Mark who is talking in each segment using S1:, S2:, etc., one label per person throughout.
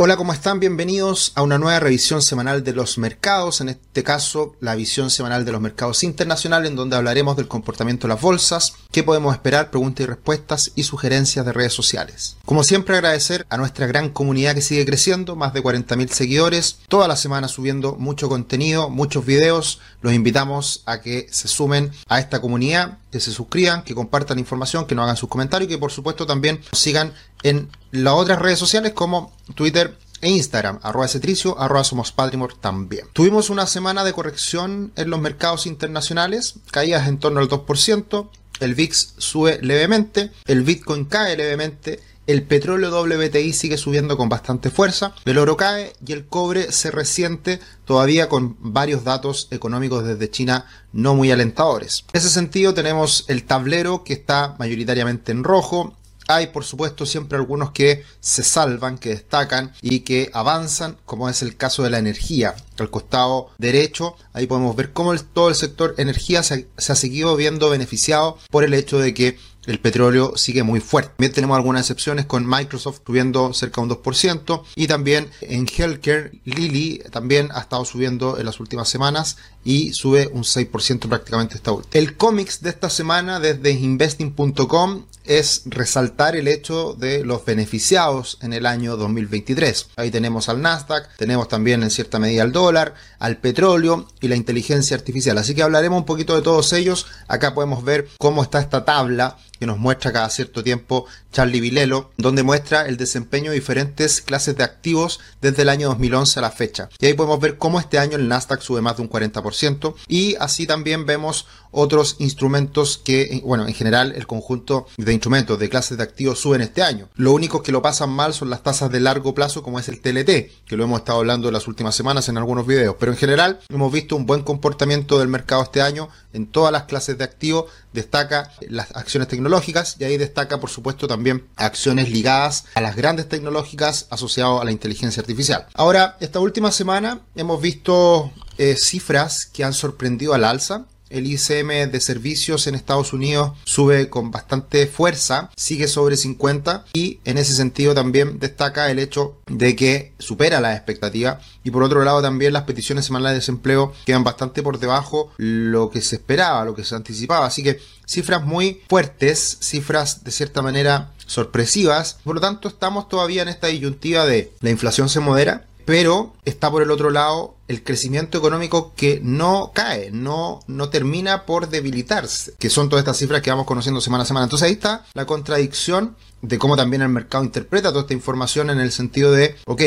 S1: Hola, ¿cómo están? Bienvenidos a una nueva revisión semanal de los mercados, en este caso la visión semanal de los mercados internacionales, en donde hablaremos del comportamiento de las bolsas, qué podemos esperar, preguntas y respuestas y sugerencias de redes sociales. Como siempre agradecer a nuestra gran comunidad que sigue creciendo, más de 40.000 seguidores, toda la semana subiendo mucho contenido, muchos videos, los invitamos a que se sumen a esta comunidad, que se suscriban, que compartan información, que nos hagan sus comentarios y que por supuesto también sigan en las otras redes sociales como Twitter e Instagram, arroba cetricio, arroba somos también. Tuvimos una semana de corrección en los mercados internacionales, caídas en torno al 2%, el VIX sube levemente, el Bitcoin cae levemente, el petróleo WTI sigue subiendo con bastante fuerza, el oro cae y el cobre se resiente todavía con varios datos económicos desde China no muy alentadores. En ese sentido tenemos el tablero que está mayoritariamente en rojo, hay, por supuesto, siempre algunos que se salvan, que destacan y que avanzan, como es el caso de la energía. Al costado derecho, ahí podemos ver cómo todo el sector energía se, se ha seguido viendo beneficiado por el hecho de que el petróleo sigue muy fuerte. También tenemos algunas excepciones con Microsoft subiendo cerca de un 2% y también en Healthcare Lilly también ha estado subiendo en las últimas semanas y sube un 6% prácticamente esta última. El cómics de esta semana desde investing.com es resaltar el hecho de los beneficiados en el año 2023. Ahí tenemos al Nasdaq, tenemos también en cierta medida al dólar, al petróleo y la inteligencia artificial. Así que hablaremos un poquito de todos ellos. Acá podemos ver cómo está esta tabla que nos muestra cada cierto tiempo Charlie Vilelo, donde muestra el desempeño de diferentes clases de activos desde el año 2011 a la fecha. Y ahí podemos ver cómo este año el Nasdaq sube más de un 40% y así también vemos otros instrumentos que, bueno, en general el conjunto de instrumentos de clases de activos suben este año. Lo único que lo pasan mal son las tasas de largo plazo como es el TLT, que lo hemos estado hablando en las últimas semanas en algunos videos, pero en general hemos visto un buen comportamiento del mercado este año en todas las clases de activos, destaca las acciones tecnológicas y ahí destaca por supuesto también acciones ligadas a las grandes tecnológicas asociadas a la inteligencia artificial. Ahora, esta última semana hemos visto eh, cifras que han sorprendido al alza el ICM de servicios en Estados Unidos sube con bastante fuerza, sigue sobre 50 y en ese sentido también destaca el hecho de que supera las expectativas y por otro lado también las peticiones semanales de desempleo quedan bastante por debajo lo que se esperaba, lo que se anticipaba, así que cifras muy fuertes, cifras de cierta manera sorpresivas, por lo tanto estamos todavía en esta disyuntiva de la inflación se modera, pero está por el otro lado el crecimiento económico que no cae, no, no termina por debilitarse, que son todas estas cifras que vamos conociendo semana a semana. Entonces ahí está la contradicción de cómo también el mercado interpreta toda esta información en el sentido de, ok,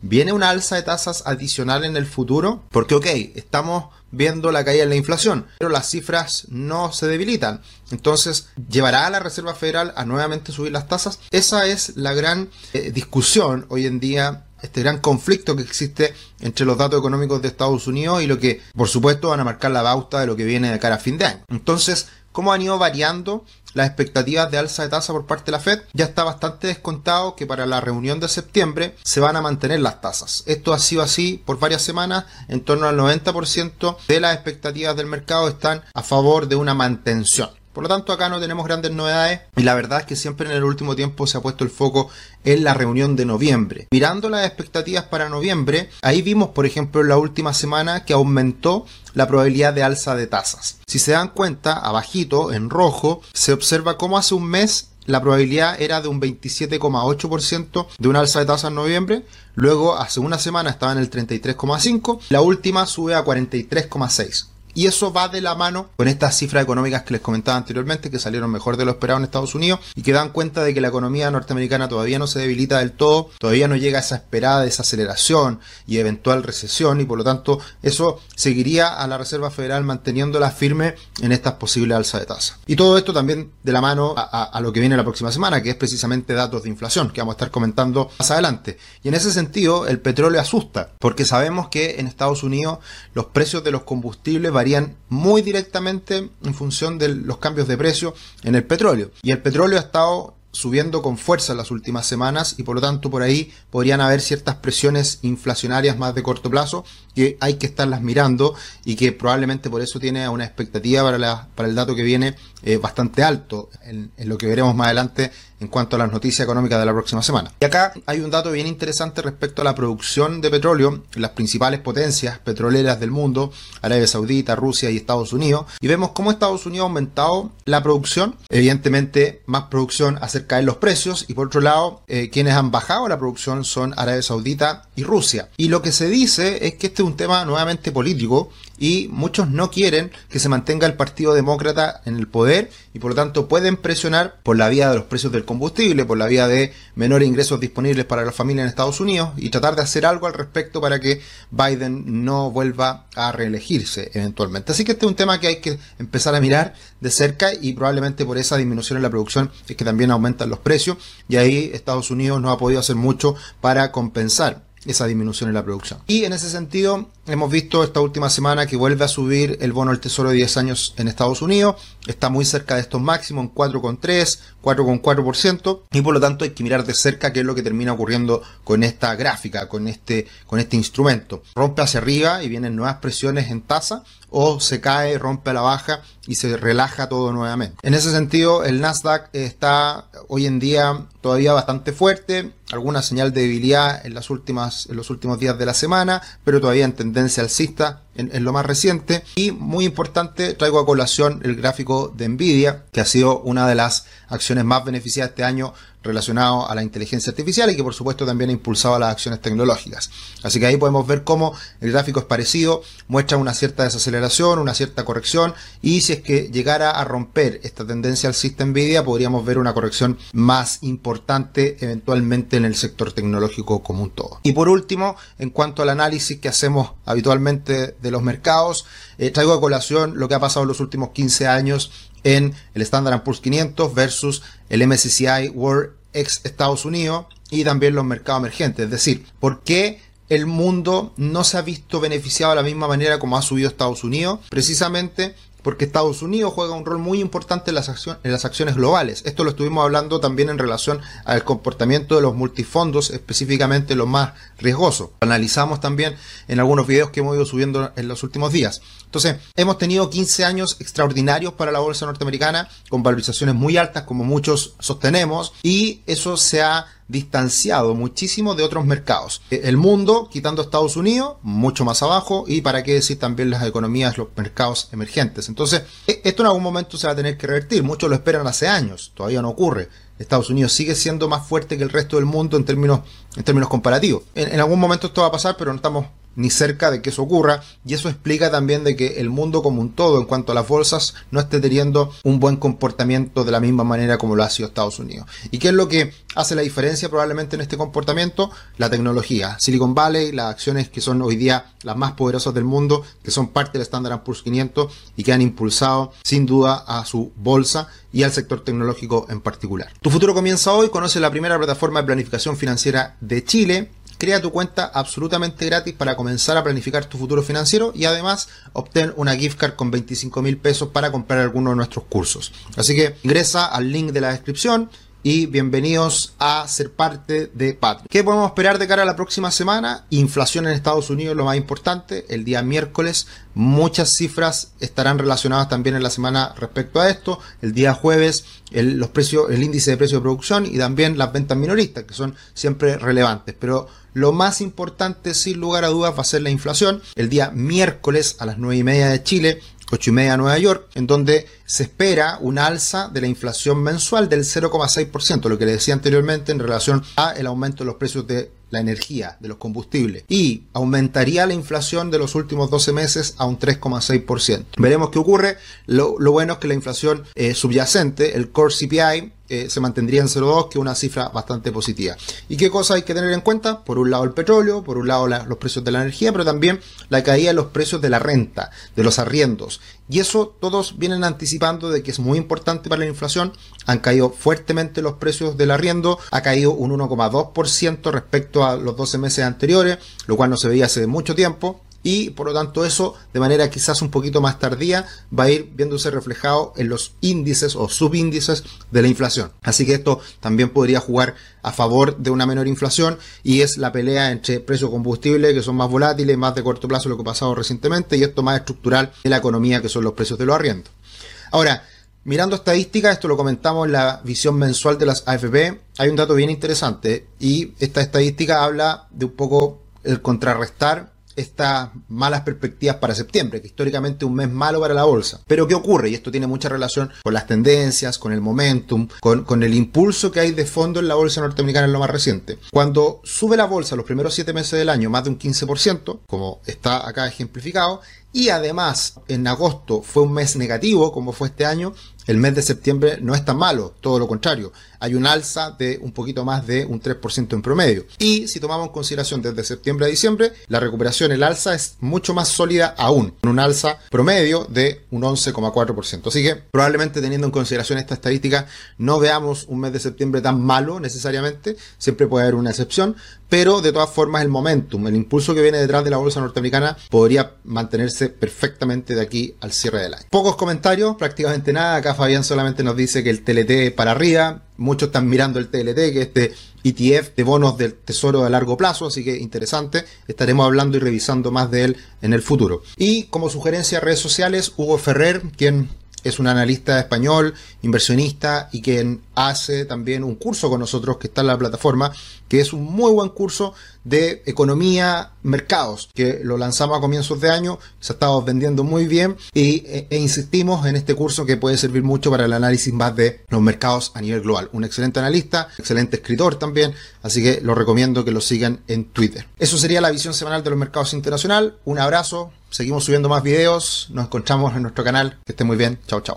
S1: viene una alza de tasas adicional en el futuro, porque ok, estamos viendo la caída en la inflación, pero las cifras no se debilitan. Entonces, ¿llevará a la Reserva Federal a nuevamente subir las tasas? Esa es la gran eh, discusión hoy en día este gran conflicto que existe entre los datos económicos de Estados Unidos y lo que, por supuesto, van a marcar la bauta de lo que viene de cara a fin de año. Entonces, ¿cómo han ido variando las expectativas de alza de tasa por parte de la Fed? Ya está bastante descontado que para la reunión de septiembre se van a mantener las tasas. Esto ha sido así por varias semanas, en torno al 90% de las expectativas del mercado están a favor de una mantención. Por lo tanto, acá no tenemos grandes novedades y la verdad es que siempre en el último tiempo se ha puesto el foco en la reunión de noviembre. Mirando las expectativas para noviembre, ahí vimos, por ejemplo, en la última semana que aumentó la probabilidad de alza de tasas. Si se dan cuenta, abajito, en rojo, se observa cómo hace un mes la probabilidad era de un 27,8% de una alza de tasas en noviembre. Luego, hace una semana estaba en el 33,5%. La última sube a 43,6%. Y eso va de la mano con estas cifras económicas que les comentaba anteriormente, que salieron mejor de lo esperado en Estados Unidos y que dan cuenta de que la economía norteamericana todavía no se debilita del todo, todavía no llega a esa esperada desaceleración y eventual recesión y por lo tanto eso seguiría a la Reserva Federal manteniéndola firme en estas posibles alzas de tasa. Y todo esto también de la mano a, a lo que viene la próxima semana, que es precisamente datos de inflación, que vamos a estar comentando más adelante. Y en ese sentido, el petróleo asusta, porque sabemos que en Estados Unidos los precios de los combustibles varían muy directamente en función de los cambios de precio en el petróleo. Y el petróleo ha estado subiendo con fuerza en las últimas semanas y por lo tanto por ahí podrían haber ciertas presiones inflacionarias más de corto plazo que hay que estarlas mirando y que probablemente por eso tiene una expectativa para, la, para el dato que viene eh, bastante alto en, lo que veremos más adelante en cuanto a las noticias económicas de la próxima semana. Y acá hay un dato bien interesante respecto a la producción de petróleo las principales potencias petroleras del mundo, Arabia Saudita, Rusia y Estados Unidos, y vemos cómo Estados Unidos ha aumentado la producción, evidentemente más producción hace caer los precios, y por otro lado, eh, quienes han bajado la producción son Arabia Saudita y Rusia. Y lo que se dice es que este es un tema nuevamente político y muchos no quieren que se mantenga el Partido Demócrata en el poder y por lo tanto pueden presionar por la vía de los precios del combustible, por la vía de menores ingresos disponibles para las familias en Estados Unidos y tratar de hacer algo al respecto para que Biden no vuelva a reelegirse eventualmente. Así que este es un tema que hay que empezar a mirar de cerca y probablemente por esa disminución en la producción es que también aumentan los precios y ahí Estados Unidos no ha podido hacer mucho para compensar esa disminución en la producción. Y en ese sentido, hemos visto esta última semana que vuelve a subir el bono del tesoro de 10 años en Estados Unidos. Está muy cerca de estos máximos, en 4,3, 4,4%. Y por lo tanto hay que mirar de cerca qué es lo que termina ocurriendo con esta gráfica, con este, con este instrumento. Rompe hacia arriba y vienen nuevas presiones en tasa o se cae, rompe a la baja y se relaja todo nuevamente. En ese sentido, el Nasdaq está hoy en día todavía bastante fuerte, alguna señal de debilidad en, las últimas, en los últimos días de la semana, pero todavía en tendencia alcista en, lo más reciente. Y muy importante, traigo a colación el gráfico de Nvidia, que ha sido una de las acciones más beneficiadas este año relacionado a la inteligencia artificial y que por supuesto también ha impulsado las acciones tecnológicas. Así que ahí podemos ver cómo el gráfico es parecido, muestra una cierta desaceleración, una cierta corrección y si es que llegara a romper esta tendencia alcista Nvidia podríamos ver una corrección más importante eventualmente en el sector tecnológico como un todo. Y por último, en cuanto al análisis que hacemos habitualmente de los mercados, eh, traigo a colación lo que ha pasado en los últimos 15 años en el Standard Poor's 500 versus el MSCI World ex Estados Unidos y también los mercados emergentes. Es decir, ¿por qué el mundo no se ha visto beneficiado de la misma manera como ha subido Estados Unidos? Precisamente porque Estados Unidos juega un rol muy importante en las, acciones, en las acciones globales. Esto lo estuvimos hablando también en relación al comportamiento de los multifondos, específicamente los más riesgosos. Lo analizamos también en algunos videos que hemos ido subiendo en los últimos días. Entonces, hemos tenido 15 años extraordinarios para la bolsa norteamericana, con valorizaciones muy altas, como muchos sostenemos, y eso se ha distanciado muchísimo de otros mercados. El mundo, quitando Estados Unidos, mucho más abajo, y para qué decir también las economías, los mercados emergentes. Entonces, e, esto en algún momento se va a tener que revertir. Muchos lo esperan hace años, todavía no ocurre. Estados Unidos sigue siendo más fuerte que el resto del mundo en términos, en términos comparativos. En, en algún momento esto va a pasar, pero no estamos ni cerca de que eso ocurra y eso explica también de que el mundo como un todo en cuanto a las bolsas no esté teniendo un buen comportamiento de la misma manera como lo ha sido Estados Unidos. ¿Y qué es lo que hace la diferencia probablemente en este comportamiento? La tecnología. Silicon Valley, las acciones que son hoy día las más poderosas del mundo, que son parte del Standard Poor's 500 y que han impulsado sin duda a su bolsa y al sector tecnológico en particular. Tu futuro comienza hoy, conoce la primera plataforma de planificación financiera de Chile Crea tu cuenta absolutamente gratis para comenzar a planificar tu futuro financiero y además obtén una gift card con 25 mil pesos para comprar alguno de nuestros cursos. Así que ingresa al link de la descripción y bienvenidos a ser parte de Patreon. ¿Qué podemos esperar de cara a la próxima semana? Inflación en Estados Unidos, lo más importante, el día miércoles. Muchas cifras estarán relacionadas también en la semana respecto a esto. El día jueves, el, los precios, el índice de precio de producción y también las ventas minoristas, que son siempre relevantes. Pero lo más importante, sin lugar a dudas, va a ser la inflación. El día miércoles a las 9 y media de Chile 8 y media Nueva York, en donde se espera un alza de la inflación mensual del 0,6%, lo que le decía anteriormente en relación a el aumento de los precios de la energía, de los combustibles, y aumentaría la inflación de los últimos 12 meses a un 3,6%. Veremos qué ocurre. Lo, bueno es que la inflación eh, subyacente, el core CPI, eh, se mantendría en 0,2, que es una cifra bastante positiva. ¿Y qué cosas hay que tener en cuenta? Por un lado el petróleo, por un lado los precios de la energía, pero también la caída de los precios de la renta, de los arriendos. Y eso todos vienen anticipando de que es muy importante para la inflación. Han caído fuertemente los precios del arriendo, ha caído un 1,2% respecto a los 12 meses anteriores, lo cual no se veía hace mucho tiempo y por lo tanto eso de manera quizás un poquito más tardía va a ir viéndose reflejado en los índices o subíndices de la inflación. Así que esto también podría jugar a favor de una menor inflación y es la pelea entre precios combustible que son más volátiles, más de corto plazo lo que ha pasado recientemente y esto más estructural en la economía que son los precios de los arriendos. Ahora, Mirando estadísticas, esto lo comentamos en la visión mensual de las AFP, hay un dato bien interesante y esta estadística habla de un poco el contrarrestar estas malas perspectivas para septiembre, que históricamente es un mes malo para la bolsa. Pero ¿qué ocurre? Y esto tiene mucha relación con las tendencias, con el momentum, con, con el impulso que hay de fondo en la bolsa norteamericana en lo más reciente. Cuando sube la bolsa los primeros 7 meses del año más de un 15%, como está acá ejemplificado, y además en agosto fue un mes negativo, como fue este año, el mes de septiembre no es tan malo, todo lo contrario, hay un alza de un poquito más de un 3% en promedio. Y si tomamos en consideración desde septiembre a diciembre, la recuperación, el alza es mucho más sólida aún, con un alza promedio de un 11,4%. Así que probablemente teniendo en consideración esta estadística, no veamos un mes de septiembre tan malo necesariamente, siempre puede haber una excepción, pero de todas formas el momentum, el impulso que viene detrás de la bolsa norteamericana podría mantenerse perfectamente de aquí al cierre del año. Pocos comentarios, prácticamente nada, acá Fabián solamente nos dice que el TLT para arriba, muchos están mirando el TLT, que este ETF de bonos del tesoro a largo plazo, así que interesante, estaremos hablando y revisando más de él en el futuro. Y como sugerencia redes sociales, Hugo Ferrer, quien es un analista español, inversionista y quien hace también un curso con nosotros que está en la plataforma, que es un muy buen curso de economía, mercados, que lo lanzamos a comienzos de año, se ha estado vendiendo muy bien e, e, insistimos en este curso que puede servir mucho para el análisis más de los mercados a nivel global. Un excelente analista, excelente escritor también, así que lo recomiendo que lo sigan en Twitter. Eso sería la visión semanal de los mercados internacional. Un abrazo, seguimos subiendo más videos, nos encontramos en nuestro canal, que esté muy bien, chao chao.